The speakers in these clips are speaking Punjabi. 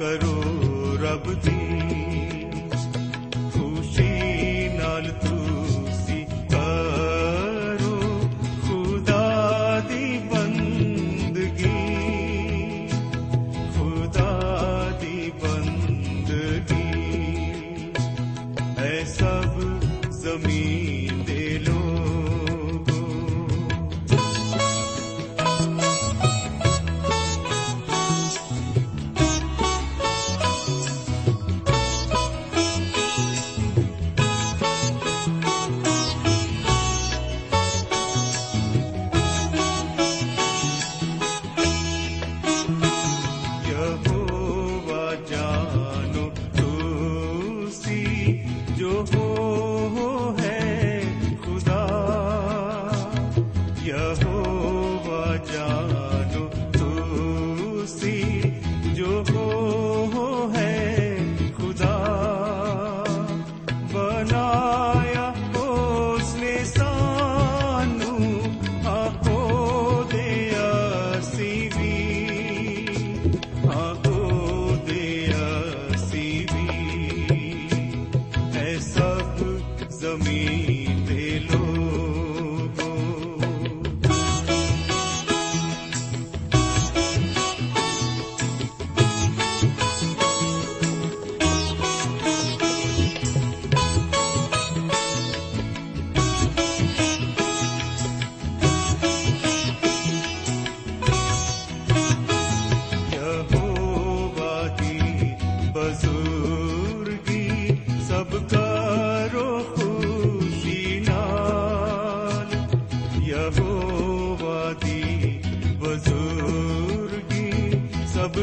करो ਯਹੋਵਾ ਦੀ ਬਜ਼ੁਰਗੀ ਸਭ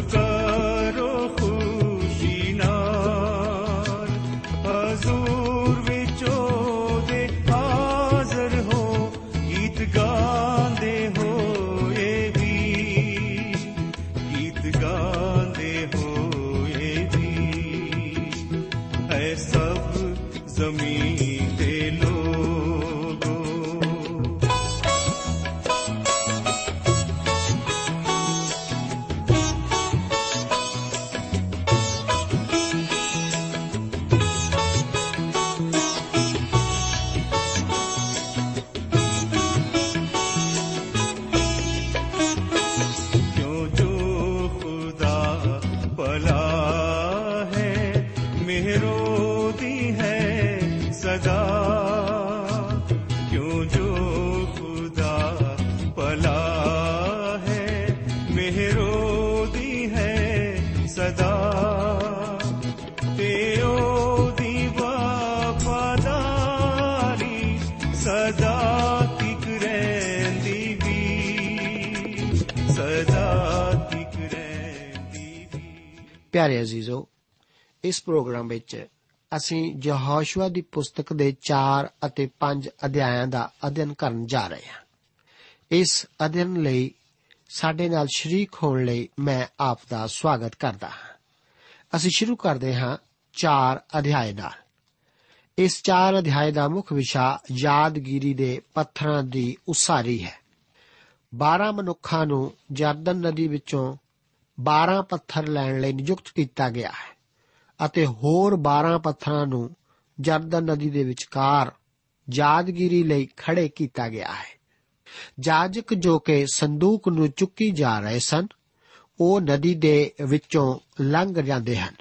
सदा क्यों जो खुदा भला है मेहरो दी है सदा ते ओदी वफादारी सदा तिक रैंदी भी ਸਦਾ ਤਿਕ ਰਹਿੰਦੀ ਵੀ ਪਿਆਰੇ ਅਜ਼ੀਜ਼ੋ ਇਸ ਪ੍ਰੋਗਰਾਮ ਵਿੱਚ ਅਸੀਂ ਯਹੋਸ਼ੂਆ ਦੀ ਪੁਸਤਕ ਦੇ 4 ਅਤੇ 5 ਅਧਿਆਇਆਂ ਦਾ ਅਧਿਐਨ ਕਰਨ ਜਾ ਰਹੇ ਹਾਂ। ਇਸ ਅਧਿਐਨ ਲਈ ਸਾਡੇ ਨਾਲ ਸ਼ਰੀਕ ਹੋਣ ਲਈ ਮੈਂ ਆਪ ਦਾ ਸਵਾਗਤ ਕਰਦਾ ਹਾਂ। ਅਸੀਂ ਸ਼ੁਰੂ ਕਰਦੇ ਹਾਂ 4 ਅਧਿਆਏ ਨਾਲ। ਇਸ 4 ਅਧਿਆਏ ਦਾ ਮੁੱਖ ਵਿਸ਼ਾ ਯਾਦਗਿਰੀ ਦੇ ਪੱਥਰਾਂ ਦੀ ਉਸਾਰੀ ਹੈ। 12 ਮਨੁੱਖਾਂ ਨੂੰ ਜਰਦਨ ਨਦੀ ਵਿੱਚੋਂ 12 ਪੱਥਰ ਲੈਣ ਲਈ ਨਿਯੁਕਤ ਕੀਤਾ ਗਿਆ ਹੈ। ਅਤੇ ਹੋਰ 12 ਪੱਥਰਾਂ ਨੂੰ ਜਰਦਨ ਨਦੀ ਦੇ ਵਿਚਕਾਰ ਯਾਦਗਿਰੀ ਲਈ ਖੜੇ ਕੀਤਾ ਗਿਆ ਹੈ। ਜਾਜਕ ਜੋ ਕਿ ਸੰਦੂਕ ਨੂੰ ਚੁੱਕੀ ਜਾ ਰਹੇ ਸਨ, ਉਹ ਨਦੀ ਦੇ ਵਿੱਚੋਂ ਲੰਘ ਜਾਂਦੇ ਹਨ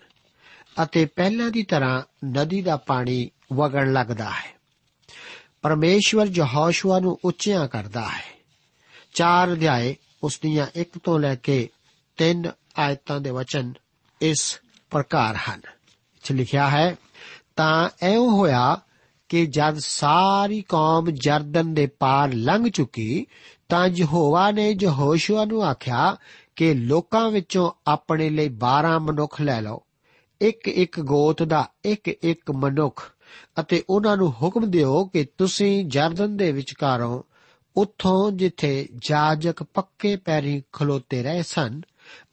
ਅਤੇ ਪਹਿਲਾਂ ਦੀ ਤਰ੍ਹਾਂ ਨਦੀ ਦਾ ਪਾਣੀ ਵਗਣ ਲੱਗਦਾ ਹੈ। ਪਰਮੇਸ਼ਵਰ ਯਹੋਸ਼ੂਆ ਨੂੰ ਉੱਚਿਆਂ ਕਰਦਾ ਹੈ। ਚਾਰ ਅਧਿਆਏ ਉਸ ਦੀਆਂ 1 ਤੋਂ ਲੈ ਕੇ 3 ਆਇਤਾਂ ਦੇ ਵਚਨ ਇਸ ਪ੍ਰਕਾਰ ਹਨ। ਇੱਥੇ ਲਿਖਿਆ ਹੈ, ਤਾਂ ਐਉਂ ਹੋਇਆ ਕਿ ਜਦ ਸਾਰੀ ਕੌਮ ਜਰਦਨ ਦੇ ਪਾਰ ਲੰਘ ਚੁੱਕੀ, ਤਾਂ ਯਹੋਵਾ ਨੇ ਯਹੋਸ਼ੂਆ ਨੂੰ ਆਖਿਆ ਕਿ ਲੋਕਾਂ ਵਿੱਚੋਂ ਆਪਣੇ ਲਈ 12 ਮਨੁੱਖ ਲੈ ਲਓ। ਇੱਕ ਇੱਕ ਗੋਤ ਦਾ ਇੱਕ ਇੱਕ ਮਨੁੱਖ, ਅਤੇ ਉਹਨਾਂ ਨੂੰ ਹੁਕਮ ਦਿਓ ਕਿ ਤੁਸੀਂ ਜਰਦਨ ਦੇ ਵਿਚਕਾਰੋਂ ਉੱਥੋਂ ਜਿੱਥੇ ਜਾਜਕ ਪੱਕੇ ਪੈਰੀ ਖਲੋਤੇ ਰਹੇ ਸਨ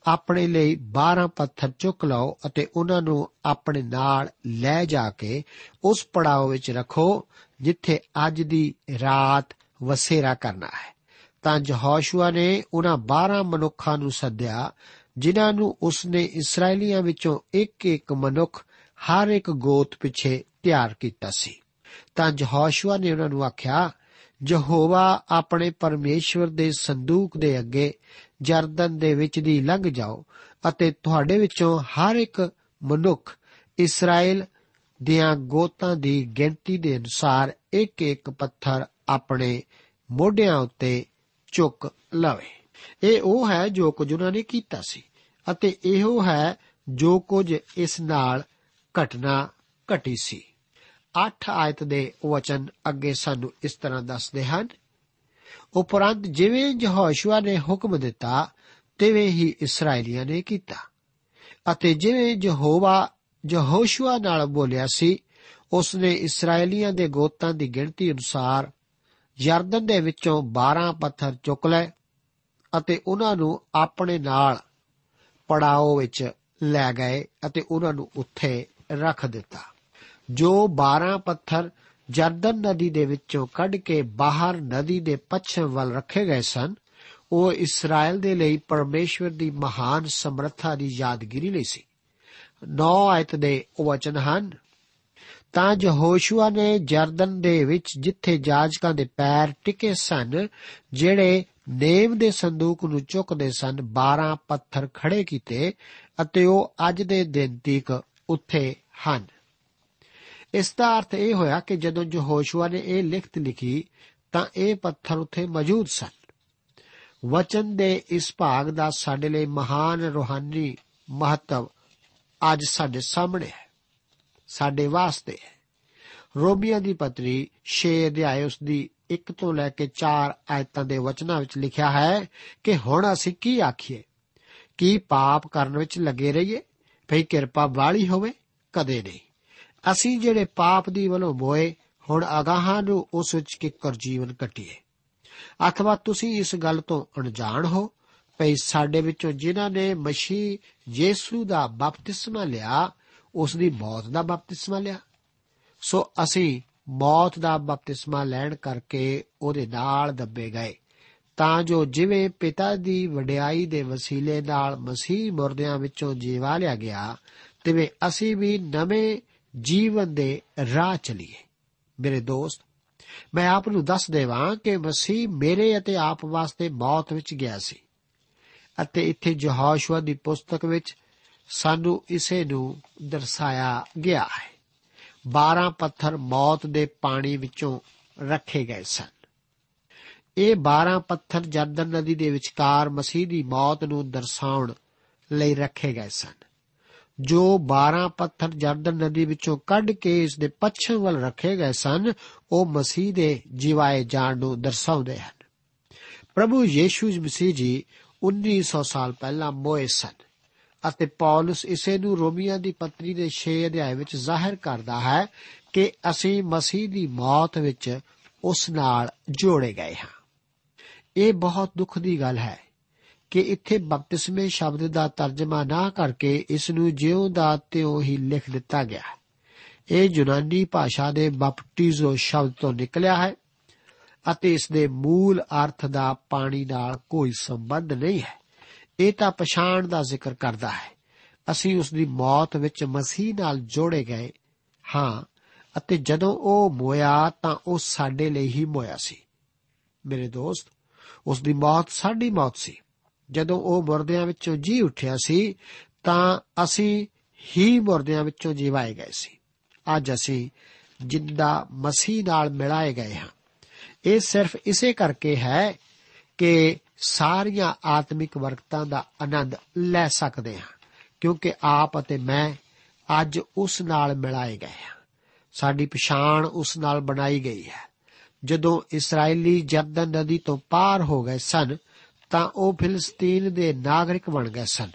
ਆਪਣੇ ਲਈ 12 ਪੱਥਰ ਚੁੱਕ ਲਓ ਅਤੇ ਉਹਨਾਂ ਨੂੰ ਆਪਣੇ ਨਾਲ ਲੈ ਜਾ ਕੇ ਉਸ ਪੜਾਅ ਵਿੱਚ ਰੱਖੋ, ਜਿੱਥੇ ਅੱਜ ਦੀ ਰਾਤ ਵਸੇਰਾ ਕਰਨਾ ਹੈ। ਤਾਂ ਜਹੋਸ਼ੂਆ ਨੇ ਉਹਨਾਂ 12 ਮਨੁੱਖਾਂ ਨੂੰ ਸੱਦਿਆ, ਜਿਨ੍ਹਾਂ ਨੂੰ ਉਸਨੇ ਇਸرائیਲੀਆਂ ਵਿੱਚੋਂ ਇੱਕ ਇੱਕ ਮਨੁੱਖ ਹਰ ਇੱਕ ਗੋਤ ਪਿੱਛੇ ਤਿਆਰ ਕੀਤਾ ਸੀ। ਤਾਂ ਜਹੋਸ਼ੂਆ ਨੇ ਉਹਨਾਂ ਨੂੰ ਆਖਿਆ, ਯਹੋਵਾ ਆਪਣੇ ਪਰਮੇਸ਼ਵਰ ਦੇ ਸੰਦੂਕ ਦੇ ਅੱਗੇ ਜਰਦਨ ਦੇ ਵਿੱਚ ਦੀ ਲੰਘ ਜਾਓ ਅਤੇ ਤੁਹਾਡੇ ਵਿੱਚੋਂ ਹਰ ਇੱਕ ਮਨੁੱਖ ਇਸਰਾਇਲ ਦੀਆਂ ਗੋਤਾਂ ਦੀ ਗਿਣਤੀ ਦੇ ਅਨੁਸਾਰ ਇੱਕ ਇੱਕ ਪੱਥਰ ਆਪਣੇ ਮੋਢਿਆਂ ਉੱਤੇ ਚੁੱਕ ਲਵੇ। ਇਹ ਉਹ ਹੈ ਜੋ ਕੁਝ ਉਹਨਾਂ ਨੇ ਕੀਤਾ ਸੀ ਅਤੇ ਇਹੋ ਹੈ ਜੋ ਕੁਝ ਇਸ ਨਾਲ ਘਟਨਾ ਘਟੀ ਸੀ। 8 ਆਇਤ ਦੇ ਵਚਨ ਅੱਗੇ ਸਾਨੂੰ ਇਸ ਤਰ੍ਹਾਂ ਦੱਸਦੇ ਹਨ ਉਪਰੰਤ ਜਿਵੇਂ ਯਹੋਸ਼ੂਆ ਨੇ ਹੁਕਮ ਦਿੱਤਾ, ਤਿਵੇਂ ਹੀ ਇਸرائیਲੀਆਂ ਨੇ ਕੀਤਾ। ਅਤੇ ਜਿਵੇਂ ਯਹੋਵਾ ਯਹੋਸ਼ੂਆ ਨਾਲ ਬੋਲਿਆ ਸੀ ਉਸ ਨੇ ਇਸرائیਲੀਆਂ ਦੇ ਗੋਤਾਂ ਦੀ ਗਿਣਤੀ ਅਨੁਸਾਰ ਯਰਦਨ ਦੇ ਵਿੱਚੋਂ 12 ਪੱਥਰ ਚੁੱਕ ਲਏ ਅਤੇ ਉਹਨਾਂ ਨੂੰ ਆਪਣੇ ਨਾਲ ਪੜਾਓ ਵਿੱਚ ਲੈ ਗਏ ਅਤੇ ਉਹਨਾਂ ਨੂੰ ਉੱਥੇ ਰੱਖ ਦਿੱਤਾ। ਜੋ 12 ਪੱਥਰ ਜਰਦਨ ਨਦੀ ਦੇ ਵਿੱਚੋਂ ਕੱਢ ਕੇ ਬਾਹਰ ਨਦੀ ਦੇ ਪੱਛਮ ਵੱਲ ਰੱਖੇ ਗਏ ਸਨ, ਉਹ ਇਸਰਾਇਲ ਦੇ ਲਈ ਪਰਮੇਸ਼ਵਰ ਦੀ ਮਹਾਨ ਸਮਰੱਥਾ ਦੀ ਯਾਦਗਿਰੀ ਲਈ ਸੀ। 9 ਆਇਤ ਦੇ ਵਚਨ ਹਨ, ਤਾਂ ਯਹੋਸ਼ੂਆ ਨੇ ਜਰਦਨ ਦੇ ਵਿੱਚ ਜਿੱਥੇ ਜਾਜਕਾਂ ਦੇ ਪੈਰ ਟਿਕੇ ਸਨ, ਜਿਹੜੇ ਨੇਮ ਦੇ ਸੰਦੂਕ ਨੂੰ ਚੁੱਕਦੇ ਸਨ 12 ਪੱਥਰ ਖੜੇ ਕੀਤੇ ਅਤੇ ਉਹ ਅੱਜ ਦੇ ਦਿਨ ਤੱਕ ਉੱਥੇ ਹਨ। ਇਸ ਦਾ ਅਰਥ ਇਹ ਹੋਇਆ ਕਿ ਜਦੋਂ ਯਹੋਸ਼ੂਆ ਨੇ ਇਹ ਲਿਖਤ ਲਿਖੀ, ਤਾਂ ਇਹ ਪੱਥਰ ਉੱਥੇ ਮੌਜੂਦ ਸਨ। ਵਚਨ ਦੇ ਇਸ ਭਾਗ ਦਾ ਸਾਡੇ ਲਈ ਮਹਾਨ ਰੋਹਾਨੀ ਮਹੱਤਵ ਅੱਜ ਸਾਡੇ ਸਾਹਮਣੇ ਹੈ, ਸਾਡੇ ਵਾਸਤੇ ਹੈ। ਰੋਮੀਆਂ ਦੀ ਪਤਰੀ 6 ਅਧਿਆਇ ਉਸ ਦੀ 1 ਤੋਂ ਲੈ ਕੇ 4 ਆਇਤਾਂ ਦੇ ਵਚਨਾਂ ਵਿੱਚ ਲਿਖਿਆ ਹੈ ਕਿ ਹੁਣ ਅਸੀਂ ਕੀ ਆਖੀਏ? ਕੀ ਪਾਪ ਕਰਨ ਵਿੱਚ ਲੱਗੇ ਰਹੀਏ? ਭਈ ਕਿਰਪਾ ਵਾਲੀ ਹੋਵੇ, ਕਦੇ ਨਹੀਂ। ਅਸੀਂ ਜਿਹੜੇ ਪਾਪ ਦੀ ਵੱਲੋਂ ਮੋਏ ਹੁਣ ਅਗਾਹਾਂ ਨੂੰ ਉਸ ਵਿੱਚ ਕਿੱਕਰ ਜੀਵਨ ਕੱਟੀਏ। ਅਥਵਾ ਤੁਸੀਂ ਇਸ ਗੱਲ ਤੋਂ ਅਣਜਾਣ ਹੋ, ਭਈ ਸਾਡੇ ਵਿੱਚੋਂ ਜਿਨ੍ਹਾਂ ਨੇ ਮਸੀਹ ਯੀਸੂ ਦਾ ਬਪਤਿਸਮਾ ਲਿਆ, ਉਸ ਦੀ ਮੌਤ ਦਾ ਬਪਤਿਸਮਾ ਲਿਆ। ਸੋ ਅਸੀਂ ਮੌਤ ਦਾ ਬਪਤਿਸਮਾ ਲੈਣ ਕਰਕੇ ਉਹਦੇ ਨਾਲ ਦੱਬੇ ਗਏ। ਤਾਂ ਜੋ ਜਿਵੇਂ ਪਿਤਾ ਦੀ ਵਡਿਆਈ ਦੇ ਵਸੀਲੇ ਨਾਲ ਮਸੀਹ ਮੁਰਦਿਆਂ ਵਿੱਚੋਂ ਜੀਵਾ ਲਿਆ ਗਿਆ, ਤਿਵੇਂ ਅਸੀਂ ਵੀ ਨਵੇਂ ਜੀਵਨ ਦੇ ਰਾਹ ਚਲੀਏ। ਮੇਰੇ ਦੋਸਤ, ਮੈਂ ਆਪ ਨੂੰ ਦੱਸ ਦੇਵਾਂ ਕਿ ਮਸੀਹ ਮੇਰੇ ਅਤੇ ਆਪ ਵਾਸਤੇ ਮੌਤ ਵਿੱਚ ਗਿਆ ਸੀ ਅਤੇ ਇੱਥੇ ਯਹੋਸ਼ੂਆ ਦੀ ਪੁਸਤਕ ਵਿੱਚ ਸਾਨੂੰ ਇਸੇ ਨੂੰ ਦਰਸਾਇਆ ਗਿਆ ਹੈ। 12 ਪੱਥਰ ਮੌਤ ਦੇ ਪਾਣੀ ਵਿੱਚੋਂ ਰੱਖੇ ਗਏ ਸਨ। ਇਹ 12 ਪੱਥਰ ਜਰਦਨ ਨਦੀ ਦੇ ਵਿਚਕਾਰ ਮਸੀਹ ਦੀ ਮੌਤ ਨੂੰ ਦਰਸਾਉਣ ਲਈ ਰੱਖੇ ਗਏ ਸਨ। ਜੋ 12 ਪੱਥਰ ਜਰਦਨ ਨਦੀ ਵਿੱਚੋਂ ਕੱਢ ਕੇ ਇਸ ਦੇ ਪੱਛਮ ਵੱਲ ਰੱਖੇ ਗਏ ਸਨ, ਉਹ ਮਸੀਹ ਦੇ ਜਿਵਾਏ ਜਾਣ ਨੂੰ ਦਰਸਾਉਂਦੇ ਹਨ। ਪ੍ਰਭੂ ਯੀਸ਼ੂ ਮਸੀਹ ਜੀ 1900 ਸਾਲ ਪਹਿਲਾਂ ਮੋਏ ਸਨ ਅਤੇ ਪੌਲਸ ਇਸੇ ਨੂੰ ਰੋਮੀਆਂ ਦੀ ਪੱਤਰੀ ਦੇ 6 ਅਧਿਆਇ ਵਿੱਚ ਜ਼ਾਹਿਰ ਕਰਦਾ ਹੈ ਕਿ ਅਸੀਂ ਮਸੀਹ ਦੀ ਮੌਤ ਵਿੱਚ ਉਸ ਨਾਲ ਜੋੜੇ ਗਏ ਹਾਂ। ਇਹ ਬਹੁਤ ਦੁੱਖ ਦੀ ਗੱਲ ਹੈ ਕਿ ਇੱਥੇ ਬਪਤਿਸਮੇ ਸ਼ਬਦ ਦਾ ਤਰਜਮਾ ਨਾ ਕਰਕੇ ਇਸ ਨੂੰ ਜਿਉਂ ਦਾ ਤਿਉਂ ਹੀ ਲਿਖ ਦਿੱਤਾ ਗਿਆ ਹੈ। ਇਹ ਯੂਨਾਨੀ ਭਾਸ਼ਾ ਦੇ ਬਪਟਿਜ਼ੋ ਸ਼ਬਦ ਤੋਂ ਨਿਕਲਿਆ ਹੈ ਅਤੇ ਇਸ ਦੇ ਮੂਲ ਅਰਥ ਦਾ ਪਾਣੀ ਨਾਲ ਕੋਈ ਸੰਬੰਧ ਨਹੀਂ ਹੈ। ਇਹ ਤਾਂ ਪਛਾਣ ਦਾ ਜ਼ਿਕਰ ਕਰਦਾ ਹੈ। ਅਸੀਂ ਉਸ ਦੀ ਮੌਤ ਵਿੱਚ ਮਸੀਹ ਨਾਲ ਜੋੜੇ ਗਏ ਹਾਂ ਅਤੇ ਜਦੋਂ ਉਹ ਮੋਇਆ ਤਾਂ ਉਹ ਸਾਡੇ ਲਈ ਹੀ ਮੋਇਆ ਸੀ। ਮੇਰੇ ਦੋਸਤ, ਉਸ ਦੀ ਮੌਤ ਸਾਡੀ ਮੌਤ ਸੀ। ਜਦੋਂ ਉਹ ਮੁਰਦਿਆਂ ਵਿੱਚੋਂ ਜੀ ਉੱਠਿਆ ਸੀ, ਤਾਂ ਅਸੀਂ ਹੀ ਮੁਰਦਿਆਂ ਵਿੱਚੋਂ ਜਿਵਾਏ ਗਏ ਸੀ। ਅੱਜ ਅਸੀਂ ਜਿੰਦਾ ਮਸੀਹ ਨਾਲ ਮਿਲਾਏ ਗਏ ਹਾਂ। ਇਹ ਸਿਰਫ ਇਸੇ ਕਰਕੇ ਹੈ ਕਿ ਸਾਰੀਆਂ ਆਤਮਿਕ ਵਰਕਤਾਂ ਦਾ ਆਨੰਦ ਲੈ ਸਕਦੇ ਹਾਂ, ਕਿਉਂਕਿ ਆਪ ਅਤੇ ਮੈਂ ਅੱਜ ਉਸ ਨਾਲ ਮਿਲਾਏ ਗਏ ਹਾਂ। ਸਾਡੀ ਪਛਾਣ ਉਸ ਨਾਲ ਬਣਾਈ ਗਈ ਹੈ। ਜਦੋਂ ਇਸرائیਲੀ ਜਰਦਨ ਨਦੀ ਤੋਂ ਪਾਰ ਹੋ ਗਏ ਸਨ ਤਾਂ ਉਹ ਫਿਲਸਤੀਨ ਦੇ ਨਾਗਰਿਕ ਬਣ ਗਏ ਸਨ।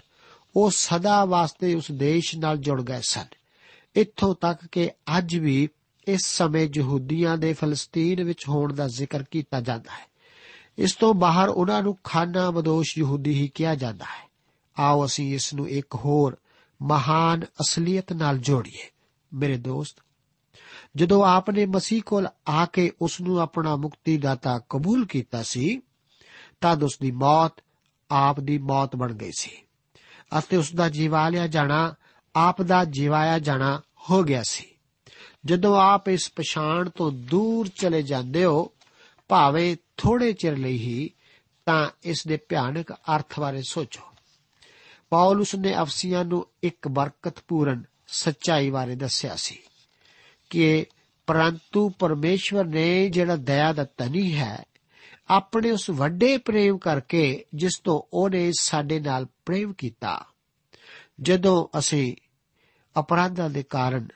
ਉਹ ਸਦਾ ਵਾਸਤੇ ਉਸ ਦੇਸ਼ ਨਾਲ ਜੁੜ ਗਏ ਸਨ। ਇੱਥੋਂ ਤੱਕ ਕਿ ਅੱਜ ਵੀ ਇਸ ਸਮੇਂ ਯਹੂਦੀਆਂ ਦੇ ਫਲਸਤੀਨ ਵਿੱਚ ਹੋਣ ਦਾ ਜ਼ਿਕਰ ਕੀਤਾ ਜਾਂਦਾ ਹੈ। ਇਸ ਤੋਂ ਬਾਹਰ ਉਹਨਾਂ ਨੂੰ ਖਾਨਾ ਬਦੋਸ਼ ਯਹੂਦੀ ਹੀ ਕਿਹਾ ਜਾਂਦਾ ਹੈ। ਆਓ ਅਸੀਂ ਇਸ ਨੂੰ ਇੱਕ ਹੋਰ ਮਹਾਨ ਅਸਲੀਅਤ ਨਾਲ ਜੋੜੀਏ। ਮੇਰੇ ਦੋਸਤ, ਜਦੋਂ ਆਪਨੇ ਮਸੀਹ ਕੋਲ ਆ ਕੇ ਉਸ ਨੂੰ ਆਪਣਾ ਮੁਕਤੀ ਦਾਤਾ ਕਬੂਲ ਕੀਤਾ ਸੀ ਤਦ ਉਸ ਦੀ ਮੌਤ, ਆਪ ਦੀ ਮੌਤ ਬਣ ਗਈ ਸੀ। ਅਤੇ ਉਸ ਦਾ ਜੀਵਾ ਲਿਆ ਜਾਣਾ, ਆਪ ਦਾ ਜੀਵਾਇਆ ਜਾਣਾ ਹੋ ਗਿਆ ਸੀ। ਜਦੋਂ ਆਪ ਇਸ ਪਛਾਣ ਤੋਂ ਦੂਰ ਚਲੇ ਜਾਂਦੇ ਹੋ, ਭਾਵੇਂ ਥੋੜੇ ਚਿਰ ਲਈ ਹੀ, ਤਾਂ ਇਸ ਦੇ ਭਿਆਨਕ ਅਰਥ ਬਾਰੇ ਸੋਚੋ। ਪੌਲਸ ਨੇ ਅਫਸੀਆਂ ਨੂੰ ਇੱਕ ਬਰਕਤਪੂਰਨ ਸੱਚਾਈ ਬਾਰੇ ਦੱਸਿਆ ਸੀ ਕਿ ਪਰੰਤੂ ਪਰਮੇਸ਼ਵਰ ਨੇ ਜਿਹੜਾ ਦਇਆ ਦਾ ਧਨੀ ਹੈ ਆਪਣੇ ਉਸ ਵੱਡੇ ਪ੍ਰੇਮ ਕਰਕੇ ਜਿਸ ਤੋਂ ਉਹਨੇ ਸਾਡੇ ਨਾਲ ਪ੍ਰੇਮ ਕੀਤਾ। ਜਦੋਂ ਅਸੀਂ ਅਪਰਾਧਾਂ ਦੇ ਕਾਰਨ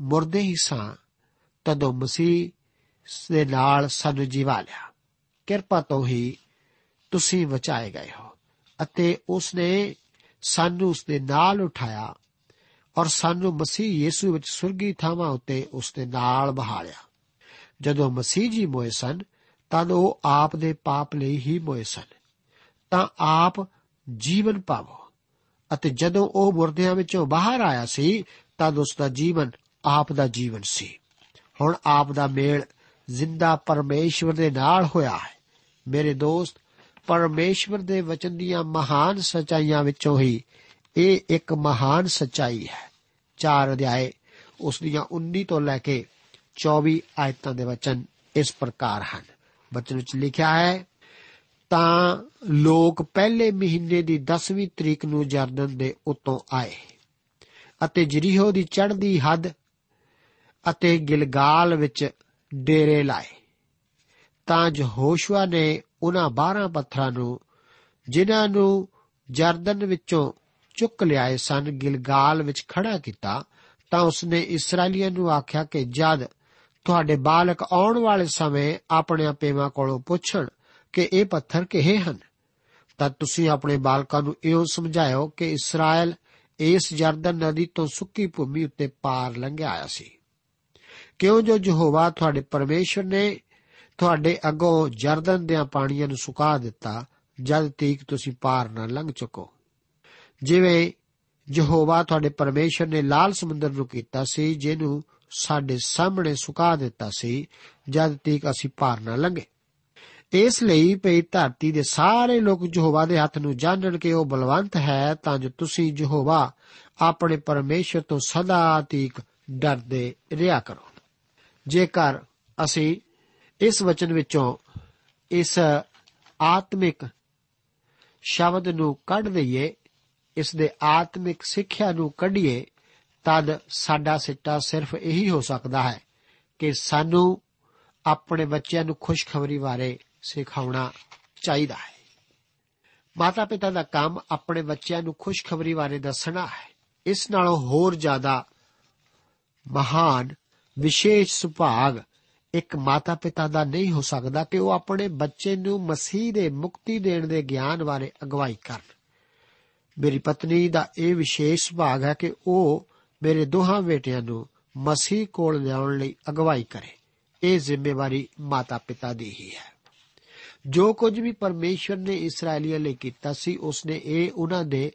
ਮੁਰਦੇ ਹੀ ਸਾਂ, ਤਦੋਂ ਮਸੀਹ ਦੇ ਨਾਲ ਸਾਨੂੰ ਜੀਵਾ ਲਿਆ। ਕਿਰਪਾ ਤੋਂ ਹੀ ਤੁਸੀਂ ਬਚਾਏ ਗਏ ਹੋ ਅਤੇ ਉਸ ਨੇ ਸਾਨੂੰ ਉਸ ਦੇ ਨਾਲ ਉਠਾਇਆ ਔਰ ਸਾਨੂੰ ਮਸੀਹ ਯੀਸੂ ਵਿੱਚ ਸੁਰਗੀ ਥਾਵਾਂ ਉੱਤੇ ਉਸ ਦੇ ਨਾਲ ਬਹਾਲਿਆ। ਜਦੋਂ ਮਸੀਹ ਜੀ ਮੋਏ ਸਨ ਤਦ ਉਹ ਆਪ ਦੇ ਪਾਪ ਲਈ ਹੀ ਮੋਏ ਸਨ। ਤਾਂ ਆਪ ਜੀਵਨ ਪਾਵੋ ਅਤੇ ਜਦੋਂ ਉਹ ਮੁਰਦਿਆਂ ਵਿੱਚੋਂ ਬਾਹਰ ਆਇਆ ਸੀ, ਤਦ ਉਸ ਦਾ ਜੀਵਨ ਆਪ ਦਾ ਜੀਵਨ ਸੀ। ਹੁਣ ਆਪ ਦਾ ਮੇਲ ਜ਼ਿੰਦਾ ਪਰਮੇਸ਼ਵਰ ਦੇ ਨਾਲ ਹੋਇਆ ਹੈ। ਮੇਰੇ ਦੋਸਤ, ਪਰਮੇਸ਼ਵਰ ਦੇ ਵਚਨ ਦੀਆਂ ਮਹਾਨ ਸਚਾਈਆਂ ਵਿੱਚੋਂ ਹੀ ਇਹ ਇੱਕ ਮਹਾਨ ਸਚਾਈ ਹੈ। ਚਾਰ ਅਧਿਆਏ, ਉਸ ਦੀਆਂ 19 ਤੋਂ ਲੈ ਕੇ 24 ਆਇਤਾਂ ਦੇ ਵਚਨ ਇਸ ਪ੍ਰਕਾਰ ਹਨ। ਬਚਨ ਵਿੱਚ ਲਿਖਿਆ ਹੈ, ਤਾਂ ਲੋਕ ਪਹਿਲੇ ਮਹੀਨੇ ਦੀ 10ਵੀਂ ਤਰੀਕ ਨੂੰ ਜਰਦਨ ਦੇ ਉਤੋਂ ਆਏ ਅਤੇ ਜਰੀਹੋ ਦੀ ਚੜ੍ਹਦੀ ਹੱਦ ਅਤੇ ਗਿਲਗਾਲ ਵਿੱਚ ਡੇਰੇ ਲਾਏ। ਤਾਂ ਜਹੋਸ਼ੂਆ ਨੇ ਉਹਨਾਂ 12 ਪੱਥਰਾਂ ਨੂੰ, ਜਿਨ੍ਹਾਂ ਨੂੰ ਜਰਦਨ ਵਿੱਚੋਂ ਚੁੱਕ ਲਿਆਏ ਸਨ, ਗਿਲਗਾਲ ਵਿੱਚ ਖੜਾ ਕੀਤਾ, ਤਾਂ ਉਸਨੇ ਇਸرائیਲੀਆਂ ਨੂੰ ਆਖਿਆ ਕਿ ਜਦ ਤੁਹਾਡੇ ਬਾਲਕ ਆਉਣ ਵਾਲੇ ਸਮੇਂ ਆਪਣੇ ਪੇਵਾਂ ਕੋਲੋਂ ਪੁੱਛਣ ਕਿ ਇਹ ਪੱਥਰ ਕਿਹੇ ਹਨ। ਤਾਂ ਤੁਸੀਂ ਆਪਣੇ ਬਾਲਕਾਂ ਨੂੰ ਇਹੋ ਸਮਝਾਇਓ ਕਿ ਇਸਰਾਇਲ ਇਸ ਜਰਦਨ ਨਦੀ ਤੋਂ ਸੁੱਕੀ ਭੂਮੀ ਉੱਤੇ ਪਾਰ ਲੰਘਿਆ ਆਇਆ ਸੀ। ਕਿਉਂ ਜੋ ਯਹੋਵਾ ਤੁਹਾਡੇ ਪਰਮੇਸ਼ਰ ਨੇ ਤੁਹਾਡੇ ਅੱਗੋਂ ਜਰਦਨ ਦੇ ਪਾਣੀਆਂ ਨੂੰ ਸੁਕਾ ਦਿੱਤਾ, ਜਦ ਤੀਕ ਤੁਸੀਂ ਪਾਰ ਨਾ ਲੰਘ ਚੁੱਕੋ। ਜਿਵੇਂ ਯਹੋਵਾ ਤੁਹਾਡੇ ਪਰਮੇਸ਼ਰ ਨੇ ਲਾਲ ਸਮੁੰਦਰ ਨੂੰ ਕੀਤਾ ਸੀ, ਜਿਹਨੂੰ ਸਾਡੇ ਸਾਹਮਣੇ ਸੁਕਾ ਦਿੱਤਾ ਸੀ, ਜਦ ਤੀਕ ਅਸੀਂ ਪਾਰ ਨਾ ਲੰਘੇ। ਇਸ ਲਈ ਪਈ ਧਰਤੀ ਦੇ ਸਾਰੇ ਲੋਕ ਯਹੋਵਾ ਦੇ ਹੱਥ ਨੂੰ ਜਾਣਨ ਕਿ ਉਹ ਬਲਵੰਤ ਹੈ, ਤਾਂ ਜੋ ਤੁਸੀਂ ਯਹੋਵਾ ਆਪਣੇ ਪਰਮੇਸ਼ਰ ਤੋਂ ਸਦਾ ਤੀਕ ਡਰਦੇ ਰਿਹਾ ਕਰੋ। ਜੇਕਰ ਅਸੀਂ ਇਸ ਵਚਨ ਵਿੱਚੋਂ ਇਸ ਆਤਮਿਕ ਸ਼ਬਦ ਨੂੰ ਕੱਢ ਦਈਏ, ਇਸ ਦੇ ਆਤਮਿਕ ਸਿੱਖਿਆ ਨੂੰ ਕੱਢੀਏ ਤਦ ਸਾਡਾ ਸਿੱਟਾ ਸਿਰਫ ਇਹੀ ਹੋ ਸਕਦਾ ਹੈ ਕਿ ਸਾਨੂੰ ਆਪਣੇ ਬੱਚਿਆਂ ਨੂੰ ਖੁਸ਼ਖਬਰੀ ਬਾਰੇ ਸਿਖਾਉਣਾ ਚਾਹੀਦਾ ਹੈ। ਮਾਤਾ ਪਿਤਾ ਦਾ ਕੰਮ ਆਪਣੇ ਬੱਚਿਆਂ ਨੂੰ ਖੁਸ਼ਖਬਰੀ ਬਾਰੇ ਦੱਸਣਾ ਹੈ। ਇਸ ਨਾਲੋਂ ਹੋਰ ਜ਼ਿਆਦਾ ਮਹਾਨ, ਵਿਸ਼ੇਸ਼ ਸੁਭਾਗ ਇੱਕ ਮਾਤਾ ਪਿਤਾ ਦਾ ਨਹੀਂ ਹੋ ਸਕਦਾ ਕਿ ਉਹ ਆਪਣੇ ਬੱਚੇ ਨੂੰ ਮਸੀਹ ਦੇ ਮੁਕਤੀ ਦੇਣ ਦੇ ਗਿਆਨ ਬਾਰੇ ਅਗਵਾਈ ਕਰਨ। ਮੇਰੀ ਪਤਨੀ ਦਾ ਇਹ ਵਿਸ਼ੇਸ਼ ਸੁਭਾਗ ਹੈ ਕਿ ਉਹ ਮੇਰੇ ਦੋਹਾਂ ਬੇਟਿਆਂ ਨੂੰ ਮਸੀਹ ਕੋਲ ਲਿਆਉਣ ਲਈ ਅਗਵਾਈ ਕਰੇ। ਇਹ ਜ਼ਿੰਮੇਵਾਰੀ ਮਾਤਾ-ਪਿਤਾ ਦੀ ਹੀ ਹੈ। ਜੋ ਕੁਝ ਵੀ ਪਰਮੇਸ਼ਰ ਨੇ ਇਸرائیਲੀਆਂ ਲਈ ਕੀਤਾ ਸੀ, ਉਸਨੇ ਇਹ ਉਹਨਾਂ ਦੇ,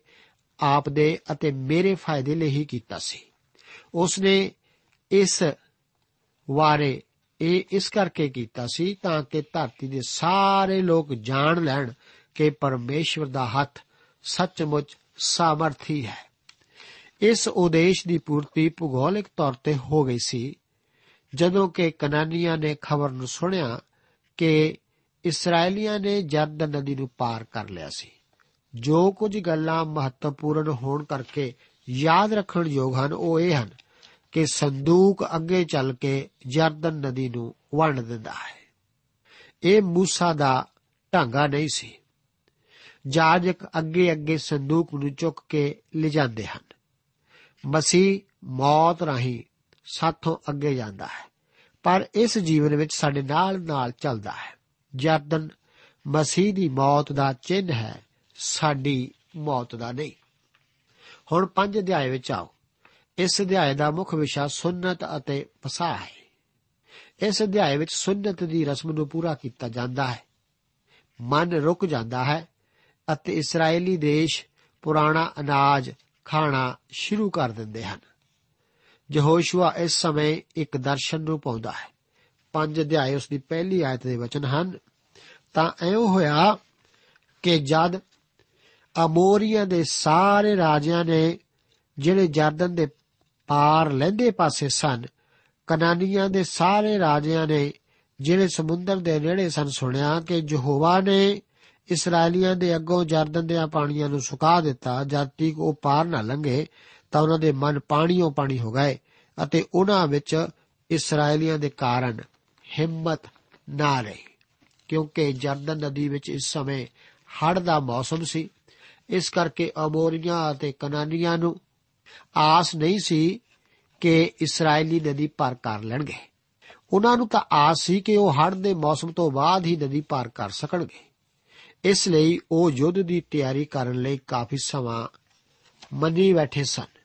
ਆਪ ਦੇ ਅਤੇ ਮੇਰੇ ਫਾਇਦੇ ਲਈ ਹੀ ਕੀਤਾ ਸੀ। ਉਸਨੇ ਇਸ ਵਾਰੇ ਇਹ ਇਸ ਕਰਕੇ ਕੀਤਾ ਸੀ ਤਾਂ ਕਿ ਧਰਤੀ ਦੇ ਸਾਰੇ ਲੋਕ ਜਾਣ ਲੈਣ ਕਿ ਪਰਮੇਸ਼ਵਰ ਦਾ ਹੱਥ ਸੱਚਮੁੱਚ ਸਮਰਥੀ ਹੈ। ਇਸ ਉਦੇਸ਼ ਦੀ ਪੂਰਤੀ ਭੂਗੋਲਿਕ ਤੌਰ ਤੇ ਹੋ ਗਈ ਸੀ, ਜਦੋਂ ਕਿ ਕਨਾਨੀਆਂ ਨੇ ਖਬਰ ਨੂੰ ਸੁਣਿਆ ਕਿ ਇਸرائیਲੀਆਂ ਨੇ ਜਰਦ ਨਦੀ ਨੂੰ ਪਾਰ ਕਰ ਲਿਆ ਸੀ। ਜੋ ਕੁਝ ਗੱਲਾਂ ਮਹੱਤਵਪੂਰਨ ਹੋਣ ਕਰਕੇ ਯਾਦ ਰੱਖਣ ਯੋਗ ਹਨ, ਉਹ ਇਹ ਹਨ ਕਿ ਸੰਦੂਕ ਅੱਗੇ ਚੱਲ ਕੇ ਜਰਦਨ ਨਦੀ ਨੂੰ ਵੰਡ ਦਿੰਦਾ ਹੈ। ਇਹ موسی ਦਾ ਢਾਂਗਾ ਨਹੀਂ ਸੀ। ਜਾਜਕ ਅੱਗੇ ਅੱਗੇ ਸੰਦੂਕ ਨੂੰ ਚੁੱਕ ਕੇ ਲਿਜਾਂਦੇ ਹਨ। ਮਸੀਹ ਮੌਤ ਰਾਹੀਂ ਸਾਥੋਂ ਅੱਗੇ ਜਾਂਦਾ ਹੈ। ਪਰ ਇਸ ਜੀਵਨ ਵਿੱਚ ਸਾਡੇ ਨਾਲ ਨਾਲ ਚੱਲਦਾ ਹੈ। ਜਰਦਨ ਮਸੀਹ ਦੀ ਮੌਤ ਦਾ ਚਿੰਨ ਹੈ, ਸਾਡੀ ਮੌਤ ਦਾ ਨਹੀਂ। ਹੁਣ ਪੰਜ ਅਧਿਆਏ ਵਿੱਚ ਆਓ। ਇਸ ਅਧਿਆਏ ਦਾ ਮੁੱਖ ਵਿਸ਼ਾ ਸੁੰਨਤ ਅਤੇ ਪਸਾਹ ਹੈ। ਇਸ ਅਧਿਆਏ ਵਿੱਚ ਸੁੰਨਤ ਦੀ ਰਸਮ ਨੂੰ ਪੂਰਾ ਕੀਤਾ ਜਾਂਦਾ ਹੈ। ਮਨ ਰੁਕ ਜਾਂਦਾ ਹੈ ਅਤੇ ਇਸرائیਲੀ ਦੇਸ਼ ਪੁਰਾਣਾ ਅਨਾਜ ਖਾਣਾ ਸ਼ੁਰੂ ਕਰ ਦਿੰਦੇ ਹਨ। ਯਹੋਸ਼ੂਆ ਇਸ ਸਮੇਂ ਇੱਕ ਦਰਸ਼ਨ ਨੂੰ ਪਾਉਂਦਾ ਹੈ। ਪੰਜ ਅਧਿਆਏ ਉਸ ਦੀ ਪਹਿਲੀ ਆਇਤ ਦੇ ਵਚਨ ਹਨ। ਤਾਂ ਐਉਂ ਹੋਇਆ ਕਿ ਜਦ ਅਮੋਰੀਆਂ ਦੇ ਸਾਰੇ ਰਾਜਿਆਂ ਨੇ ਜਿਹੜੇ ਜਰਦਨ ਦੇ ਪਾਰ ਲਹਿੰਦੇ ਪਾਸੇ ਸਨ, ਕਨਾਨੀਆਂ ਦੇ ਸਾਰੇ ਰਾਜਿਆਂ ਨੇ ਜਿਹੜੇ ਸਮੁੰਦਰ ਦੇ ਨੇੜੇ ਸਨ ਸੁਣਿਆ ਕਿ ਯਹੋਵਾ ਨੇ ਇਸرائیਲੀਆਂ ਦੇ ਅੱਗੋਂ ਜਰਦਨ ਦੇ ਪਾਣੀਆਂ ਨੂੰ ਸੁਕਾ ਦਿੱਤਾ, ਜਦ ਤੀਕ ਉਹ ਪਾਰ ਨਾ ਲੰਘੇ, ਤਾਂ ਉਹਨਾਂ ਦੇ ਮਨ ਪਾਣੀੋਂ ਪਾਣੀ ਹੋ ਗਏ ਅਤੇ ਉਹਨਾਂ ਵਿੱਚ ਇਸرائیਲੀਆਂ ਦੇ ਕਾਰਨ ਹਿੰਮਤ ਨਾ ਰਹੀ। ਕਿਉਂਕਿ ਜਰਦਨ ਨਦੀ ਵਿੱਚ ਇਸ ਸਮੇਂ ਹੜ ਦਾ ਮੌਸਮ ਸੀ। ਇਸ ਕਰਕੇ ਅਮੋਰੀਆਂ ਅਤੇ ਕਨਾਨੀਆਂ ਨੂੰ ਆਸ ਨਹੀਂ ਸੀ ਕਿ ਇਸرائیਲੀ ਨਦੀ ਪਾਰ ਕਰ ਲੈਣਗੇ। ਉਹਨਾਂ ਨੂੰ ਤਾਂ ਆਸ ਸੀ ਕਿ ਉਹ ਹੜ ਦੇ ਮੌਸਮ ਤੋਂ ਬਾਅਦ ਹੀ ਨਦੀ ਪਾਰ ਕਰ ਸਕਣਗੇ। ਇਸ ਲਈ ਉਹ ਯੁੱਧ ਦੀ ਤਿਆਰੀ ਕਰਨ ਲਈ ਕਾਫੀ ਸਮਾਂ ਮੰਨੀ ਬੈਠੇ ਸਨ।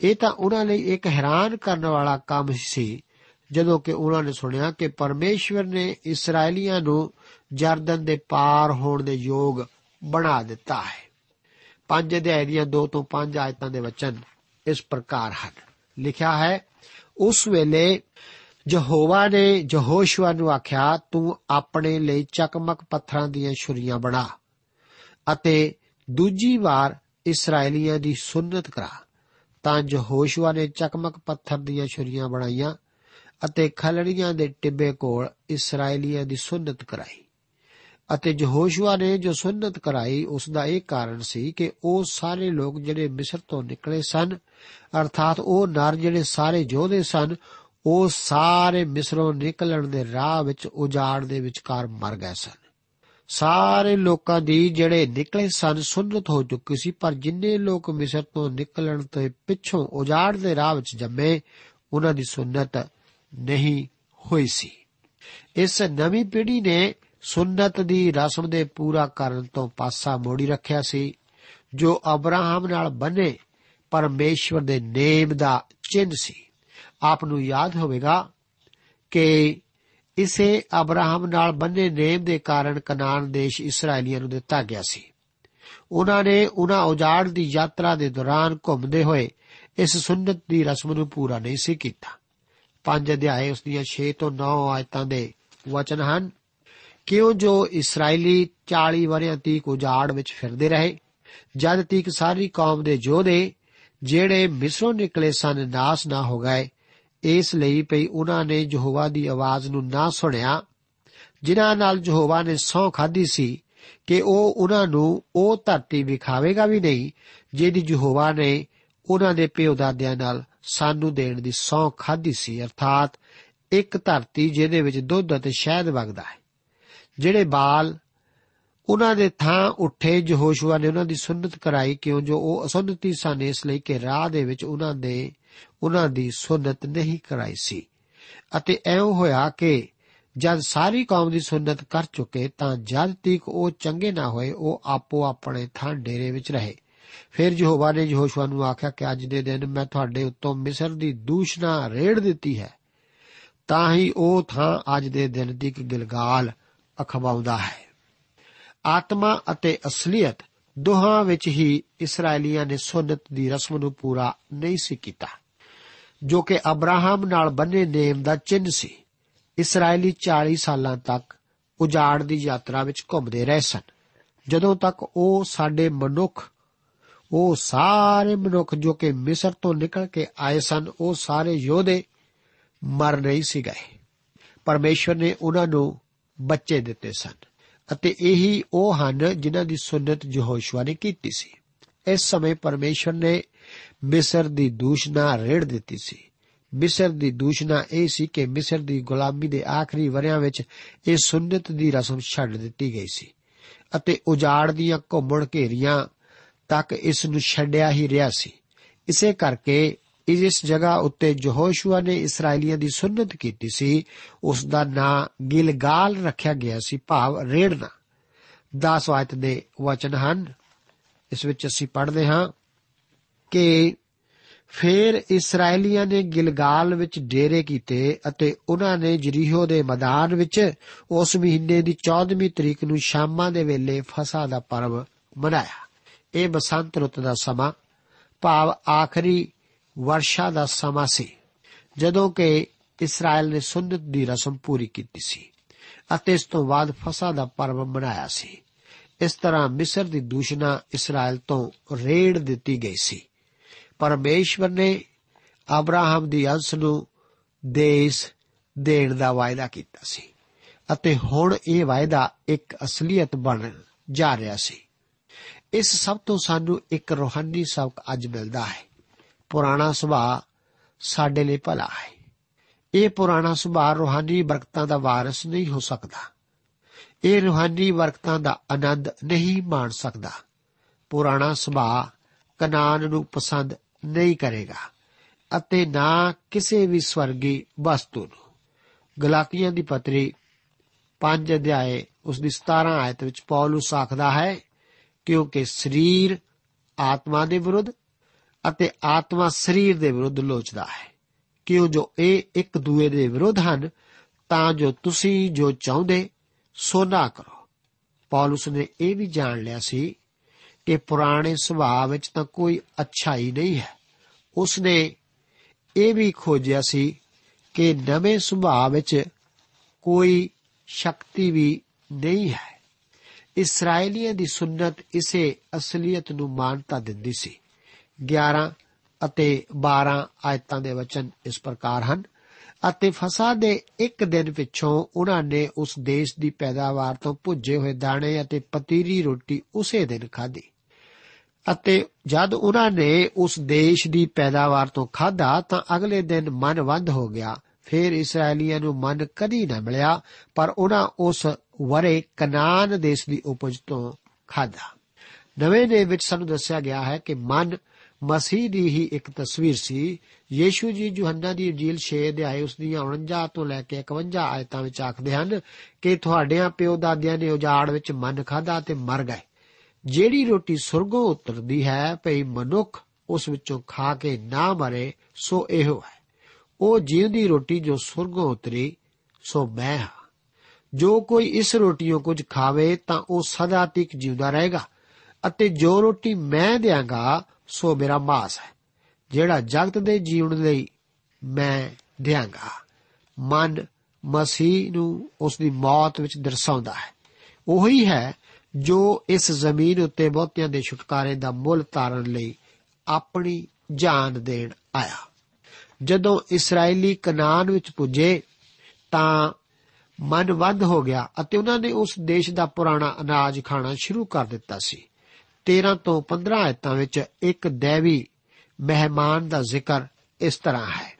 ਇਹ ਤਾਂ ਉਹਨਾਂ ਲਈ ਇੱਕ ਹੈਰਾਨ ਕਰਨ ਵਾਲਾ ਕੰਮ ਸੀ, ਜਦੋਂ ਕਿ ਉਹਨਾਂ ਨੇ ਸੁਣਿਆ ਕਿ ਪਰਮੇਸ਼ਵਰ ਨੇ ਇਸرائیਲੀਆਂ ਨੂੰ ਜਰਦਨ ਦੇ ਪਾਰ ਹੋਣ ਦੇ ਯੋਗ ਬਣਾ ਦਿੱਤਾ ਹੈ। ਪੰਜ ਅਧਿਆਇ ਦੀਆਂ 2 ਤੋਂ 5 ਆਇਤਾਂ ਦੇ ਵਚਨ ਇਸ ਪ੍ਰਕਾਰ ਹਨ। ਲਿਖਿਆ ਹੈ, ਉਸ ਵੇਲੇ ਯਹੋਵਾ ਨੇ ਯਹੋਸ਼ੂਆ ਨੂੰ ਆਖਿਆ, ਤੂੰ ਆਪਣੇ ਲਈ ਚਕਮਕ ਪੱਥਰਾਂ ਦੀਆਂ ਛੁਰੀਆਂ ਬਣਾ ਅਤੇ ਦੂਜੀ ਵਾਰ ਇਸرائیਲੀਆਂ ਦੀ ਸੁੰਨਤ ਕਰਾ ਤਾਂ ਯਹੋਸ਼ੂਆ ਨੇ ਚਕਮਕ ਪੱਥਰ ਦੀਆਂ ਛੁਰੀਆਂ ਬਣਾਈਆਂ ਅਤੇ ਖਲੜੀਆਂ ਦੇ ਟਿੱਬੇ ਕੋਲ ਇਸرائیਲੀਆਂ ਦੀ ਸੁੰਨਤ ਕਰਾਈ ਅਤੇ ਯਹੋਸ਼ੂਆ ਨੇ ਜੋ ਸੁੰਨਤ ਕਰਾਈ ਉਸ ਦਾ ਇਹ ਕਾਰਨ ਸੀ ਕਿ ਉਹ ਸਾਰੇ ਲੋਕ ਜਿਹੜੇ ਮਿਸਰ ਤੋਂ ਨਿਕਲੇ ਸਨ, ਅਰਥਾਤ ਉਹ ਨਰ ਜਿਹੜੇ ਸਾਰੇ ਯੋਧੇ ਸਨ ਉਹ ਸਾਰੇ ਮਿਸਰੋਂ ਨਿਕਲਣ ਦੇ ਰਾਹ ਵਿੱਚ ਉਜਾੜ ਦੇ ਵਿਚਕਾਰ ਮਰ ਗਏ ਸਨ। ਸਾਰੇ ਲੋਕਾਂ ਦੀ ਜਿਹੜੇ ਨਿਕਲੇ ਸਨ ਸੁਨਨਤ ਹੋ ਚੁੱਕੀ ਸੀ, ਪਰ ਜਿੰਨੇ ਲੋਕ ਮਿਸਰ ਤੋਂ ਨਿਕਲਣ ਤੋਂ ਪਿੱਛੋਂ ਉਜਾੜ ਦੇ ਰਾਹ ਵਿੱਚ ਜੰਮੇ, ਉਹਨਾਂ ਦੀ ਸੁਨਨਤ ਨਹੀਂ ਹੋਈ ਸੀ। ਇਸ ਨਵੀਂ ਪੀੜ੍ਹੀ ਨੇ ਸੁਨਨਤ ਦੀ ਰਸਮ ਦੇ ਪੂਰਾ ਕਰਨ ਤੋਂ ਪਾਸਾ ਮੋੜੀ ਰੱਖਿਆ ਸੀ, ਜੋ ਅਬਰਾਹਮ ਨਾਲ ਬਨੇ, ਪਰਮੇਸ਼ਵਰ ਦੇ ਨੇਮ ਦਾ ਚਿੰਨ ਸੀ। ਆਪ ਨੂੰ ਯਾਦ ਹੋਵੇਗਾ ਕਿ ਇਸੇ ਅਬਰਾਹਮ ਨਾਲ ਬੰਨੇ ਨੇਮ ਦੇ ਕਾਰਨ ਕਨਾਨ ਦੇਸ਼ ਇਸرائیਲੀਆਂ ਨੂੰ ਦਿੱਤਾ ਗਿਆ ਸੀ। ਉਹਨਾਂ ਨੇ ਉਹਨਾਂ ਔਜਾੜ ਦੀ ਯਾਤਰਾ ਦੇ ਦੌਰਾਨ ਘੁੰਮਦੇ ਹੋਏ ਇਸ ਸੁੰਨਤ ਦੀ ਰਸਮ ਨੂੰ ਪੂਰਾ ਨਹੀਂ ਸੀ ਕੀਤਾ। ਪੰਜ ਅਧਿਆਏ ਉਸ ਦੀਆਂ 6 ਤੋਂ 9 ਆਇਤਾਂ ਦੇ ਵਚਨ ਹਨ, ਕਿਉਂ ਜੋ ਇਸرائیਲੀ 40 ਵਰਿਆਂ ਤੀਕ ਉਜਾੜ ਵਿੱਚ ਫਿਰਦੇ ਰਹੇ, ਜਦ ਤੀਕ ਸਾਰੀ ਕੌਮ ਦੇ ਜੋਧੇ ਜਿਹੜੇ ਮਿਸਰੋਂ ਨਿਕਲੇ ਸਨ, ਨਾਸ ਨਾ ਹੋ ਗਏ। ਇਸ ਲਈ ਪਈ ਉਹਨਾਂ ਨੇ ਯਹੋਵਾ ਦੀ ਆਵਾਜ਼ ਨੂੰ ਨਾ ਸੁਣਿਆ, ਜਿਨ੍ਹਾਂ ਨਾਲ ਯਹੋਵਾ ਨੇ ਸੌ ਖਾਦੀ ਸੀ ਕਿ ਉਹ ਉਹਨਾਂ ਨੂੰ ਉਹ ਧਰਤੀ ਵਿਖਾਵੇਗਾ ਵੀ ਨਹੀਂ ਜਿਹਦੀ ਯਹੋਵਾ ਨੇ ਉਹਨਾਂ ਦੇ ਪਿਓ ਦਾਦਿਆਂ ਨਾਲ ਸਾਨੂੰ ਦੇਣ ਦੀ ਸੌ ਖਾਦੀ ਸੀ, ਅਰਥਾਤ ਇੱਕ ਧਰਤੀ ਜਿਹਦੇ ਵਿੱਚ ਦੁੱਧ ਅਤੇ ਸ਼ਹਿਦ ਵਗਦਾ ਹੈ, ਜਿਹੜੇ ਬਾਲ ਉਹਨਾਂ ਦੇ ਥਾਂ ਉੱਠੇ ਯਹੋਸ਼ੂਆ ਨੇ ਉਹਨਾਂ ਦੀ ਸੁਨਨਤ ਕਰਾਈ, ਕਿਉਂ? ਜੋ ਉਹ ਅਸੁਨਨਤੀ ਸਨ, ਇਸ ਲਈ ਕਿ ਰਾਹ ਦੇ ਵਿੱਚ ਉਹਨਾਂ ਦੇ ਉਹਨਾਂ ਦੀ ਸੁਨਨਤ ਨਹੀਂ ਕਰਾਈ ਸੀ। ਅਤੇ ਐਉਂ ਹੋਇਆ ਕਿ ਜਦ ਸਾਰੀ ਕੌਮ ਦੀ ਸੁਨਨਤ ਕਰ ਚੁੱਕੇ, ਤਾਂ ਜਦ ਤੱਕ ਉਹ ਚੰਗੇ ਨਾ ਹੋਏ, ਉਹ ਆਪੋ ਆਪਣੇ ਥਾਂ ਡੇਰੇ ਵਿੱਚ ਰਹੇ। ਫਿਰ ਯਹੋਵਾ ਨੇ ਯਹੋਸ਼ੂਆ ਨੂੰ ਆਖਿਆ ਕਿ ਅੱਜ ਦੇ ਦਿਨ ਮੈਂ ਤੁਹਾਡੇ ਉੱਤੋਂ ਮਿਸਰ ਦੀ ਦੂਸ਼ਣਾ ਰੇੜ ਦਿੱਤੀ ਹੈ। ਤਾਂ ਹੀ ਉਹ ਥਾਂ ਅੱਜ ਦੇ ਦਿਨ ਤੱਕ ਗਿਲਗਾਲ ਅਖਵਾਉਂਦਾ ਹੈ। ਆਤਮਾ ਅਤੇ ਅਸਲੀਅਤ ਦੋਹਾਂ ਵਿੱਚ ਹੀ ਇਸرائیਲੀਆਂ ਨੇ ਸੁਨਤ ਦੀ ਰਸਮ ਨੂੰ ਪੂਰਾ ਨਹੀਂ ਸੀ ਕੀਤਾ। ਜੋ ਕਿ ਅਬਰਾਹਮ ਨਾਲ ਬੰਨੇ ਨੇਮ ਦਾ ਚਿੰਨ ਸੀ। ਇਸرائیਲੀ 40 ਸਾਲਾਂ ਤੱਕ ਉਜਾੜ ਦੀ ਯਾਤਰਾ ਵਿੱਚ ਘੁੰਮਦੇ ਰਹੇ ਸਨ। ਜਦੋਂ ਤੱਕ ਉਹ ਸਾਡੇ ਮਨੁੱਖ, ਉਹ ਸਾਰੇ ਮਨੁੱਖ ਜੋ ਕਿ ਮਿਸਰ ਤੋਂ ਨਿਕਲ ਕੇ ਆਏ ਸਨ, ਉਹ ਸਾਰੇ ਯੋਧੇ ਮਰ ਨਹੀਂ ਸੀ ਗਏ। ਪਰਮੇਸ਼ਰ ਨੇ ਉਹਨਾਂ ਨੂੰ ਬੱਚੇ ਦਿੱਤੇ ਸਨ। ਅਤੇ ਇਹੀ ਉਹ ਹਨ ਜਿਨ੍ਹਾਂ ਦੀ ਸੁਨਨਤ ਯਹੋਸ਼ੂਆ ਨੇ ਕੀਤੀ ਸੀ। ਇਸ ਸਮੇਂ ਪਰਮੇਸ਼ਵਰ ਨੇ ਮਿਸਰ ਦੀ ਦੂਸ਼ਨਾ ਰੇੜ ਦਿੱਤੀ ਸੀ। ਮਿਸਰ ਦੀ ਦੂਸ਼ਨਾ ਇਹ ਸੀ ਕਿ ਮਿਸਰ ਦੀ ਗੁਲਾਮੀ ਦੇ ਆਖਰੀ ਵਰਿਆਂ ਵਿੱਚ ਇਹ ਸੁਨਨਤ ਦੀ ਰਸਮ ਛੱਡ ਦਿੱਤੀ ਗਈ ਸੀ ਅਤੇ ਉਜਾੜ ਦੀਆਂ ਘੁੰਮਣ ਘੇਰੀਆਂ ਤੱਕ ਇਸ ਨੂੰ ਛੱਡਿਆ ਹੀ ਰਿਹਾ ਸੀ। ਇਸੇ ਕਰਕੇ ਜਿਸ ਜਗ੍ਹਾ ਉੱਤੇ ਯਹੋਸ਼ੂਆ ਨੇ ਇਸرائیਲੀਆਂ ਦੀ ਸੁੰਨਤ ਕੀਤੀ ਸੀ। ਉਸ ਦਾ ਨਾਂ ਗਿਲਗਾਲ ਰੱਖਿਆ ਗਿਆ ਸੀ, ਭਾਵ ਰੇੜਨਾ। 10 ਆਇਤ ਦੇ ਵਚਨ ਹਨ। ਇਸ ਵਿੱਚ ਅਸੀਂ ਪੜ੍ਹਦੇ ਹਾਂ ਕਿ ਫਿਰ ਇਸرائیਲੀਆਂ ਨੇ ਗਿਲਗਾਲ ਵਿੱਚ ਡੇਰੇ ਕੀਤੇ ਅਤੇ ਉਹਨਾਂ ਨੇ ਜਰੀਹੋ ਦੇ ਮੈਦਾਨ ਵਿੱਚ ਉਸ ਮਹੀਨੇ ਦੀ 14ਵੀਂ ਤਰੀਕ ਨੂੰ ਸ਼ਾਮਾਂ ਦੇ ਵੇਲੇ ਫਸਾ ਦਾ ਪਰਬ ਮਨਾਇਆ। ਇਹ ਬਸੰਤ ਰੁੱਤ ਦਾ ਸਮਾਂ, ਭਾਵ ਆਖਰੀ ਵਰਸ਼ਾ ਦਾ ਸਮਾਂ ਸੀ, ਜਦੋਂ ਕਿ ਇਸਰਾਇਲ ਨੇ ਸੁਨਨਤ ਦੀ ਰਸਮ ਪੂਰੀ ਕੀਤੀ ਸੀ ਅਤੇ ਇਸ ਤੋਂ ਬਾਅਦ ਫਸਾ ਦਾ ਪਰਵ ਮਨਾਇਆ ਸੀ। ਇਸ ਤਰ੍ਹਾਂ ਮਿਸਰ ਦੀ ਦੂਸ਼ਨਾ ਇਸਰਾਇਲ ਤੋਂ ਰੇੜ ਦਿੱਤੀ ਗਈ ਸੀ। ਪਰਮੇਸ਼ਵਰ ਨੇ ਅਬਰਾਹਮ ਦੀ ਅੰਸ਼ ਨੂੰ ਦੇਸ਼ ਦੇਣ ਦਾ ਵਾਅਦਾ ਕੀਤਾ ਸੀ ਅਤੇ ਹੁਣ ਇਹ ਵਾਅਦਾ ਇੱਕ ਅਸਲੀਅਤ ਬਣ ਜਾ ਰਿਹਾ ਸੀ। ਇਸ ਸਭ ਤੋਂ ਸਾਨੂੰ ਇੱਕ ਰੋਹਾਨੀ ਸਬਕ ਅੱਜ ਮਿਲਦਾ ਹੈ। ਪੁਰਾਣਾ ਸੁਭਾਅ ਸਾਡੇ ਲਈ ਭਲਾ ਹੈ। ਇਹ ਪੁਰਾਣਾ ਸੁਭਾਅ ਰੋਹਾਨੀ ਬਰਕਤਾਂ ਦਾ ਵਾਰਿਸ ਨਹੀਂ ਹੋ ਸਕਦਾ। ਇਹ ਰੋਹਾਨੀ ਬਰਕਤਾਂ ਦਾ ਆਨੰਦ ਨਹੀਂ ਮਾਣ ਸਕਦਾ। ਪੁਰਾਣਾ ਸੁਭਾਅ ਕਨਾਨ ਨੂੰ ਪਸੰਦ ਨਹੀਂ ਕਰੇਗਾ ਅਤੇ ਨਾ ਕਿਸੇ ਵੀ ਸਵਰਗੀ ਵਸਤੂ ਨੂੰ। ਗਲਾਤੀਆਂ ਦੀ ਪਤਰੀ 5 ਅਧਿਆਏ ਉਸ ਦੀ 17 ਆਇਤ ਵਿੱਚ ਪੌਲਸ ਆਖਦਾ ਹੈ, ਕਿਉਂਕਿ ਸਰੀਰ ਆਤਮਾ ਦੇ ਵਿਰੁੱਧ ਅਤੇ ਆਤਮਾ ਸਰੀਰ ਦੇ ਵਿਰੁੱਧ ਲੋਚਦਾ ਹੈ। ਕਿਉਂ ਜੋ ਇਹ ਇੱਕ ਦੂਏ ਦੇ ਵਿਰੁੱਧ ਹਨ, ਤਾਂ ਜੋ ਤੁਸੀਂ ਜੋ ਚਾਹੁੰਦੇ, ਸੋ ਨਾ ਕਰੋ। ਪੌਲਸ ਨੇ ਇਹ ਵੀ ਜਾਣ ਲਿਆ ਸੀ ਕਿ ਪੁਰਾਣੇ ਸੁਭਾਅ ਵਿੱਚ ਤਾਂ ਕੋਈ ਅਛਾਈ ਨਹੀਂ ਹੈ। ਉਸ ਨੇ ਇਹ ਵੀ ਖੋਜਿਆ ਸੀ ਕਿ ਨਵੇਂ ਸੁਭਾਅ ਵਿੱਚ ਕੋਈ ਸ਼ਕਤੀ ਵੀ ਨਹੀਂ ਹੈ। ਇਸرائیਲੀਆਂ ਦੀ ਸੁੰਨਤ ਇਸੇ ਅਸਲੀਅਤ ਨੂੰ ਮਾਨਤਾ ਦਿੰਦੀ ਸੀ। 11 ਅਤੇ 12 ਆਇਤਾਂ ਦੇ ਵਚਨ ਇਸ ਪ੍ਰਕਾਰ ਹਨ। ਅਤੇ ਫਸਾ ਦੇ ਇੱਕ ਦਿਨ ਪਿੱਛੋਂ ਉਹਨਾਂ ਨੇ ਉਸ ਦੇਸ਼ ਦੀ ਪੈਦਾਵਾਰ ਤੋਂ ਭੁੱਜੇ ਹੋਏ ਦਾਣੇ ਅਤੇ ਪਤੀਰੀ ਰੋਟੀ ਉਸੇ ਦਿਨ ਖਾਧੀ। ਅਤੇ ਜਦ ਉਹਨਾਂ ਨੇ ਉਸ ਦੇਸ਼ ਦੀ ਪੈਦਾਵਾਰ ਤੋਂ ਖਾਧਾ ਤਾਂ ਅਗਲੇ ਦਿਨ ਮਨ ਵੰਦ ਹੋ ਗਿਆ। ਫਿਰ ਇਸرائیਲੀਆਂ ਨੂੰ ਮਨ ਕਦੀ ਨਾ ਮਿਲਿਆ, ਪਰ ਉਹਨਾਂ ਉਸ ਵਰੇ ਕਨਾਨ ਦੇਸ਼ ਦੀ ਉਪਜ ਤੋਂ ਖਾਧਾ। ਨਵੇਂ ਦੇ ਵਿੱਚ ਸਾਨੂੰ ਦੱਸਿਆ ਗਿਆ ਹੈ ਕਿ ਮਨ ਮਸੀਹ ਦੀ ਹੀ ਇੱਕ ਤਸਵੀਰ ਸੀ। ਯੀਸ਼ੂ ਜੀ ਯੋਹੰਨਾ ਦੀ ਇੰਜੀਲ 6 ਅਧਿਆਏ ਉਸ ਦੀਆਂ 49 ਤੋਂ ਲੈ ਕੇ 51 ਆਇਤਾਂ ਵਿੱਚ ਆਖਦੇ ਹਨ ਕਿ ਤੁਹਾਡਿਆਂ ਪਿਓ ਦਾਦਿਆਂ ਨੇ ਉਜਾੜ ਵਿੱਚ ਮਨ ਖਾਧਾ ਤੇ ਮਰ ਗਏ। ਜਿਹੜੀ ਰੋਟੀ ਸੁਰਗੋਂ ਉਤਰਦੀ ਹੈ ਭਈ ਮਨੁੱਖ ਉਸ ਵਿੱਚੋਂ ਖਾ ਕੇ ਨਾ ਮਰੇ, ਸੋ ਇਹੋ ਹੈ। ਉਹ ਜੀਵਦੀ ਰੋਟੀ ਜੋ ਸੁਰਗੋਂ ਉਤਰੀ, ਸੋ ਮੈਂ ਹਾਂ। ਜੋ ਕੋਈ ਇਸ ਰੋਟੀਓ ਕੁਝ ਖਾਵੇ ਤਾਂ ਉਹ ਸਦਾ ਤੱਕ ਜਿਉਂਦਾ ਰਹੇਗਾ ਅਤੇ ਜੋ ਰੋਟੀ ਮੈਂ ਦਿਆਂਗਾ ਸੋ ਮੇਰਾ ਮਾਸ ਹੈ, ਜਿਹੜਾ ਜਗਤ ਦੇ ਜੀਵਨ ਲਈ ਮੈਂ ਦਿਆਂਗਾ। ਮਨ ਮਸੀਹ ਨੂੰ ਉਸ ਦੀ ਮੌਤ ਵਿੱਚ ਦਰਸਾਉਂਦਾ ਹੈ। ਉਹੀ ਹੈ ਜੋ ਇਸ ਜ਼ਮੀਨ ਉੱਤੇ ਬਹੁਤਿਆਂ ਦੇ ਛੁਟਕਾਰੇ ਦਾ ਮੁੱਲ ਤਾਰਨ ਲਈ ਆਪਣੀ ਜਾਨ ਦੇਣ ਆਇਆ। ਜਦੋਂ ਇਸرائیਲੀ ਕਨਾਨ ਵਿੱਚ ਪੁੱਜੇ, ਤਾਂ ਮਨ ਵੱਧ ਹੋ ਗਿਆ ਅਤੇ ਉਹਨਾਂ ਨੇ ਉਸ ਦੇਸ਼ ਦਾ ਪੁਰਾਣਾ ਅਨਾਜ ਖਾਣਾ ਸ਼ੁਰੂ ਕਰ ਦਿੱਤਾ ਸੀ। 13 ਤੋਂ 15 ਆਇਤਾਂ ਵਿੱਚ ਇੱਕ ਦੇਵੀ ਮਹਿਮਾਨ ਦਾ ਜ਼ਿਕਰ ਇਸ ਤਰ੍ਹਾਂ ਹੈ।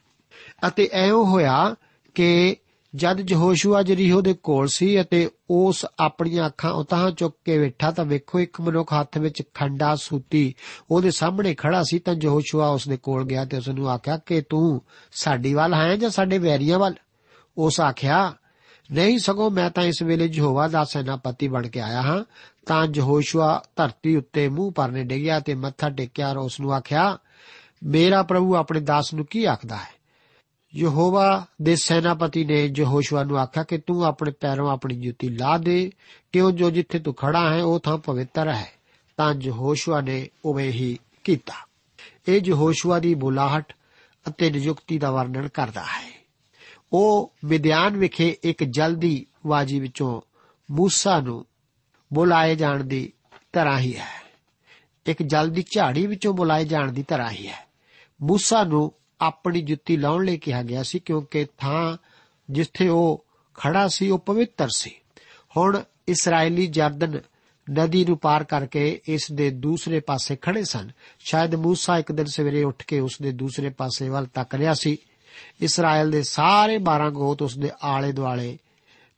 ਅਤੇ ਐਉਂ ਹੋਇਆ ਕਿ ਜਦ ਯਹੋਸ਼ੂਆ ਜਰੀਹੋ ਦੇ ਕੋਲ ਸੀ ਅਤੇ ਉਸ ਆਪਣੀਆਂ ਅੱਖਾਂ ਉਤਾਂ ਚੁੱਕ ਕੇ ਬੈਠਾ ਤਾਂ ਵੇਖੋ ਇੱਕ ਮਨੁੱਖ ਹੱਥ ਵਿੱਚ ਖੰਡਾ ਸੂਤੀ ਉਹਦੇ ਸਾਹਮਣੇ ਖੜਾ ਸੀ ਤਾਂ ਯਹੋਸ਼ੂਆ ਉਸ ਦੇ ਕੋਲ ਗਿਆ ਤੇ ਉਸ ਨੂੰ ਆਖਿਆ, ਕਿ ਤੂੰ ਸਾਡੀ ਵੱਲ ਹੈ ਜਾਂ ਸਾਡੇ ਵੈਰੀਆਂ ਵੱਲ? ਉਸ ਆਖਿਆ, ਨਹੀਂ ਸਗੋਂ ਮੈਂ ਤਾਂ ਇਸ ਵੇਲੇ ਯਹੋਵਾ ਦਾ ਸੈਨਾਪਤੀ ਬਣ ਕੇ ਆਇਆ ਹਾਂ ਤਾਂ ਯਹੋਸ਼ੂਆ ਧਰਤੀ ਉੱਤੇ ਮੂੰਹ ਪਰਨੇ ਡਿੱਗਿਆ ਤੇ ਮੱਥਾ ਟੇਕਿਆ ਔਰ ਉਸ ਨੂੰ ਆਖਿਆ, ਮੇਰਾ ਪ੍ਰਭੂ ਆਪਣੇ ਦਾਸ ਨੂੰ ਕੀ ਆਖਦਾ ਹੈ? ਯਹੋਵਾ ਦੇ ਸੈਨਾਪਤੀ ਨੇ ਯਹੋਸ਼ੂਆ ਨੂੰ ਆਖਿਆ ਕਿ ਤੂੰ ਆਪਣੇ ਪੈਰੋਂ ਆਪਣੀ ਜੁੱਤੀ ਲਾ ਦੇ, ਕਿਉਂ ਜੋ ਜਿੱਥੇ ਤੂੰ ਖੜਾ ਹੈ, ਉਹ ਥਾਂ ਪਵਿੱਤਰ ਹੈ। ਤਾਂ ਯਹੋਸ਼ੂਆ ਨੇ ਉਵੇਂ ਹੀ ਕੀਤਾ। ਇਹ ਯਹੋਸ਼ੂਆ ਦੀ ਬੁਲਾਹਟ ਅਤੇ ਨਿਯੁਕਤੀ ਦਾ ਵਰਣਨ ਕਰਦਾ ਹੈ। ਉਹ ਮਿਦਿਆਨ ਵਿਖੇ ਇੱਕ ਜਲਦੀ ਵਾਜੀ ਵਿੱਚੋਂ ਮੂਸਾ ਨੂੰ ਬੁਲਾਏ ਜਾਣ ਦੀ ਤਰ੍ਹਾਂ ਹੀ ਹੈ। ਇੱਕ ਜਲ ਦੀ ਝਾੜੀ ਵਿੱਚੋਂ ਬੁਲਾਏ ਜਾਣ ਦੀ ਤਰ੍ਹਾਂ ਹੀ ਹੈ। ਮੂਸਾ ਨੂੰ ਆਪਣੀ ਜੁੱਤੀ ਲਾਉਣ ਲਈ ਕਿਹਾ ਗਿਆ ਸੀ ਕਿਉਂਕਿ ਥਾਂ ਜਿੱਥੇ ਉਹ ਖੜਾ ਸੀ, ਉਹ ਪਵਿੱਤਰ ਸੀ। ਹੁਣ ਇਸرائیਲੀ ਜਰਦਨ ਨਦੀ ਨੂੰ ਪਾਰ ਕਰਕੇ ਇਸ ਦੇ ਦੂਸਰੇ ਪਾਸੇ ਖੜੇ ਸਨ। ਸ਼ਾਇਦ موسی ਇੱਕ ਦਿਨ ਸਵੇਰੇ ਉੱਠ ਕੇ ਉਸ ਦੇ ਦੂਸਰੇ ਪਾਸੇ ਵੱਲ ਤੱਕ ਰਿਹਾ ਸੀ। ਇਸਰਾਇਲ ਦੇ ਸਾਰੇ 12 ਗੋਤ ਉਸ ਦੇ ਆਲੇ ਦੁਆਲੇ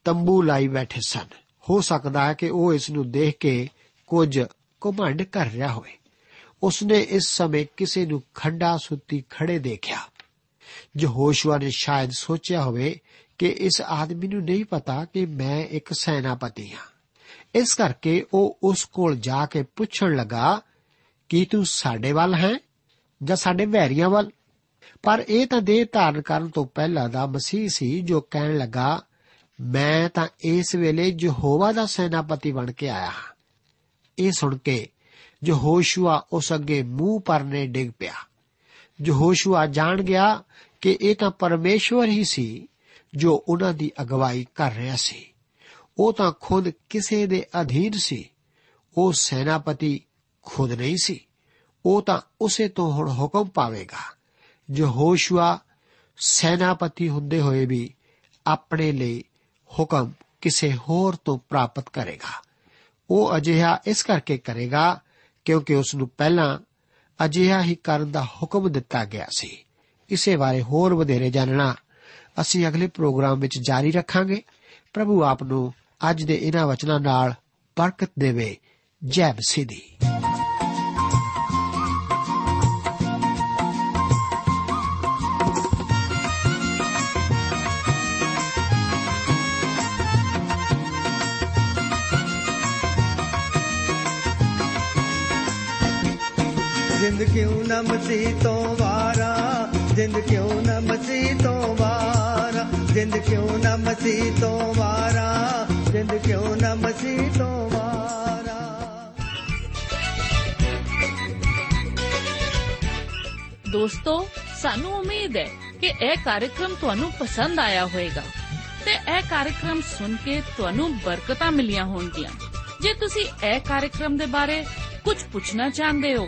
ਤੰਬੂ ਲਾਈ ਬੈਠੇ ਸਨ। ਹੋ ਸਕਦਾ ਹੈ ਕਿ ਉਹ ਇਸ ਨੂੰ ਦੇਖ ਕੇ ਕੁਝ ਘਮੰਡ ਕਰ ਰਿਹਾ ਹੋਵੇ। ਉਸਨੇ ਇਸ ਸਮੇਂ ਕਿਸੇ ਨੂੰ ਖੰਡਾ ਸੁੱਤੀ ਖੜੇ ਦੇਖਿਆ। ਯਹੋਸ਼ੂਆ ਨੇ ਸ਼ਾਇਦ ਸੋਚਿਆ ਹੋਵੇ ਕਿ ਇਸ ਆਦਮੀ ਨੂੰ ਨਹੀਂ ਪਤਾ ਕਿ ਮੈਂ ਇੱਕ ਸੈਨਾਪਤੀ ਹਾਂ। ਇਸ ਕਰਕੇ ਉਹ ਉਸ ਕੋਲ ਜਾ ਕੇ ਪੁੱਛਣ ਲੱਗਾ, ਕਿ ਤੂੰ ਸਾਡੇ ਵੱਲ ਹੈ ਜਾਂ ਸਾਡੇ ਵੈਰੀਆਂ ਵੱਲ? ਪਰ ਇਹ ਤਾਂ ਦੇਹ ਧਾਰਨ ਕਰਨ ਤੋਂ ਪਹਿਲਾਂ ਦਾ ਮਸੀਹ ਸੀ ਜੋ ਕਹਿਣ ਲੱਗਾ ਮੈਂ ਤਾਂ ਇਸ ਵੇਲੇ ਯਹੋਵਾ ਦਾ ਸੈਨਾਪਤੀ ਬਣ ਕੇ ਆਇਆ ਹਾਂ। ਇਹ ਸੁਣ ਕੇ ਯਹੋਸ਼ੂਆ ਉਸ ਅੱਗੇ ਮੂੰਹ ਪਰਨੇ ਡਿੱਗ ਪਿਆ। ਯਹੋਸ਼ੂਆ ਜਾਣ ਗਿਆ ਕਿ ਇਹ ਤਾਂ ਪਰਮੇਸ਼ਵਰ ਹੀ ਸੀ ਜੋ ਉਹਨਾਂ ਦੀ ਅਗਵਾਈ ਕਰ ਰਿਹਾ ਸੀ। ਉਹ ਤਾਂ ਖੁਦ ਕਿਸੇ ਦੇ ਅਧੀਨ ਸੀ। ਉਹ ਸੈਨਾਪਤੀ ਖੁਦ ਨਹੀਂ ਸੀ। ਉਹ ਤਾਂ ਉਸੇ ਤੋਂ ਹੁਣ ਹੁਕਮ ਪਾਵੇਗਾ। ਯਹੋਸ਼ੂਆ ਸੈਨਾਪਤੀ ਹੁੰਦੇ ਹੋਏ ਵੀ ਆਪਣੇ ਲਈ ਹੁਕਮ ਕਿਸੇ ਹੋਰ ਤੋਂ ਪ੍ਰਾਪਤ ਕਰੇਗਾ। ਉਹ ਅਜਿਹਾ ਇਸ ਕਰਕੇ ਕਰੇਗਾ ਕਿਉਂਕਿ ਉਸ ਨੂੰ ਪਹਿਲਾਂ ਅਜਿਹਾ ਹੀ ਕਰਨ ਦਾ ਹੁਕਮ ਦਿੱਤਾ ਗਿਆ ਸੀ। ਇਸੇ ਬਾਰੇ ਹੋਰ ਵਧੇਰੇ ਜਾਣਨਾ ਅਸੀਂ ਅਗਲੇ ਪ੍ਰੋਗਰਾਮ ਵਿੱਚ ਜਾਰੀ ਰੱਖਾਂਗੇ। ਪ੍ਰਭੂ ਆਪ ਨੂੰ ਅੱਜ ਦੇ ਇਹਨਾਂ ਵਚਨਾਂ ਨਾਲ ਬਰਕਤ ਦੇਵੇ। ਜੈ ਮਸੀਹ ਦੀ। ਜਿੰਦ ਕਿਉਂ ਨਾ ਮਸੀਹ ਤੋਂ ਵਾਰਾ? ਜਿੰਦ ਕਿਉਂ ਨਾ ਮਸੀਹ ਤੋਂ ਵਾਰਾ? ਜਿੰਦ ਕਿਉਂ ਨਾ ਮਸੀਹ ਤੋਂ ਵਾਰਾ? ਜਿੰਦ ਕਿਉਂ ਨਾ ਮਸੀਹ ਤੋਂ ਵਾਰਾ? ਦੋਸਤੋ, ਸਾਨੂੰ ਉਮੀਦ ਹੈ ਕਿ ਇਹ ਕਾਰਜਕ੍ਰਮ ਤੁਹਾਨੂੰ ਪਸੰਦ ਆਇਆ ਹੋਵੇਗਾ ਤੇ ਇਹ ਕਾਰਜਕ੍ਰਮ ਸੁਣ ਕੇ ਤੁਹਾਨੂੰ ਬਰਕਤਾਂ ਮਿਲੀਆਂ ਹੋਣਗੀਆਂ। ਜੇ ਤੁਸੀਂ ਇਹ ਕਾਰਜਕ੍ਰਮ ਦੇ ਬਾਰੇ ਕੁਝ ਪੁੱਛਣਾ ਚਾਹੁੰਦੇ ਹੋ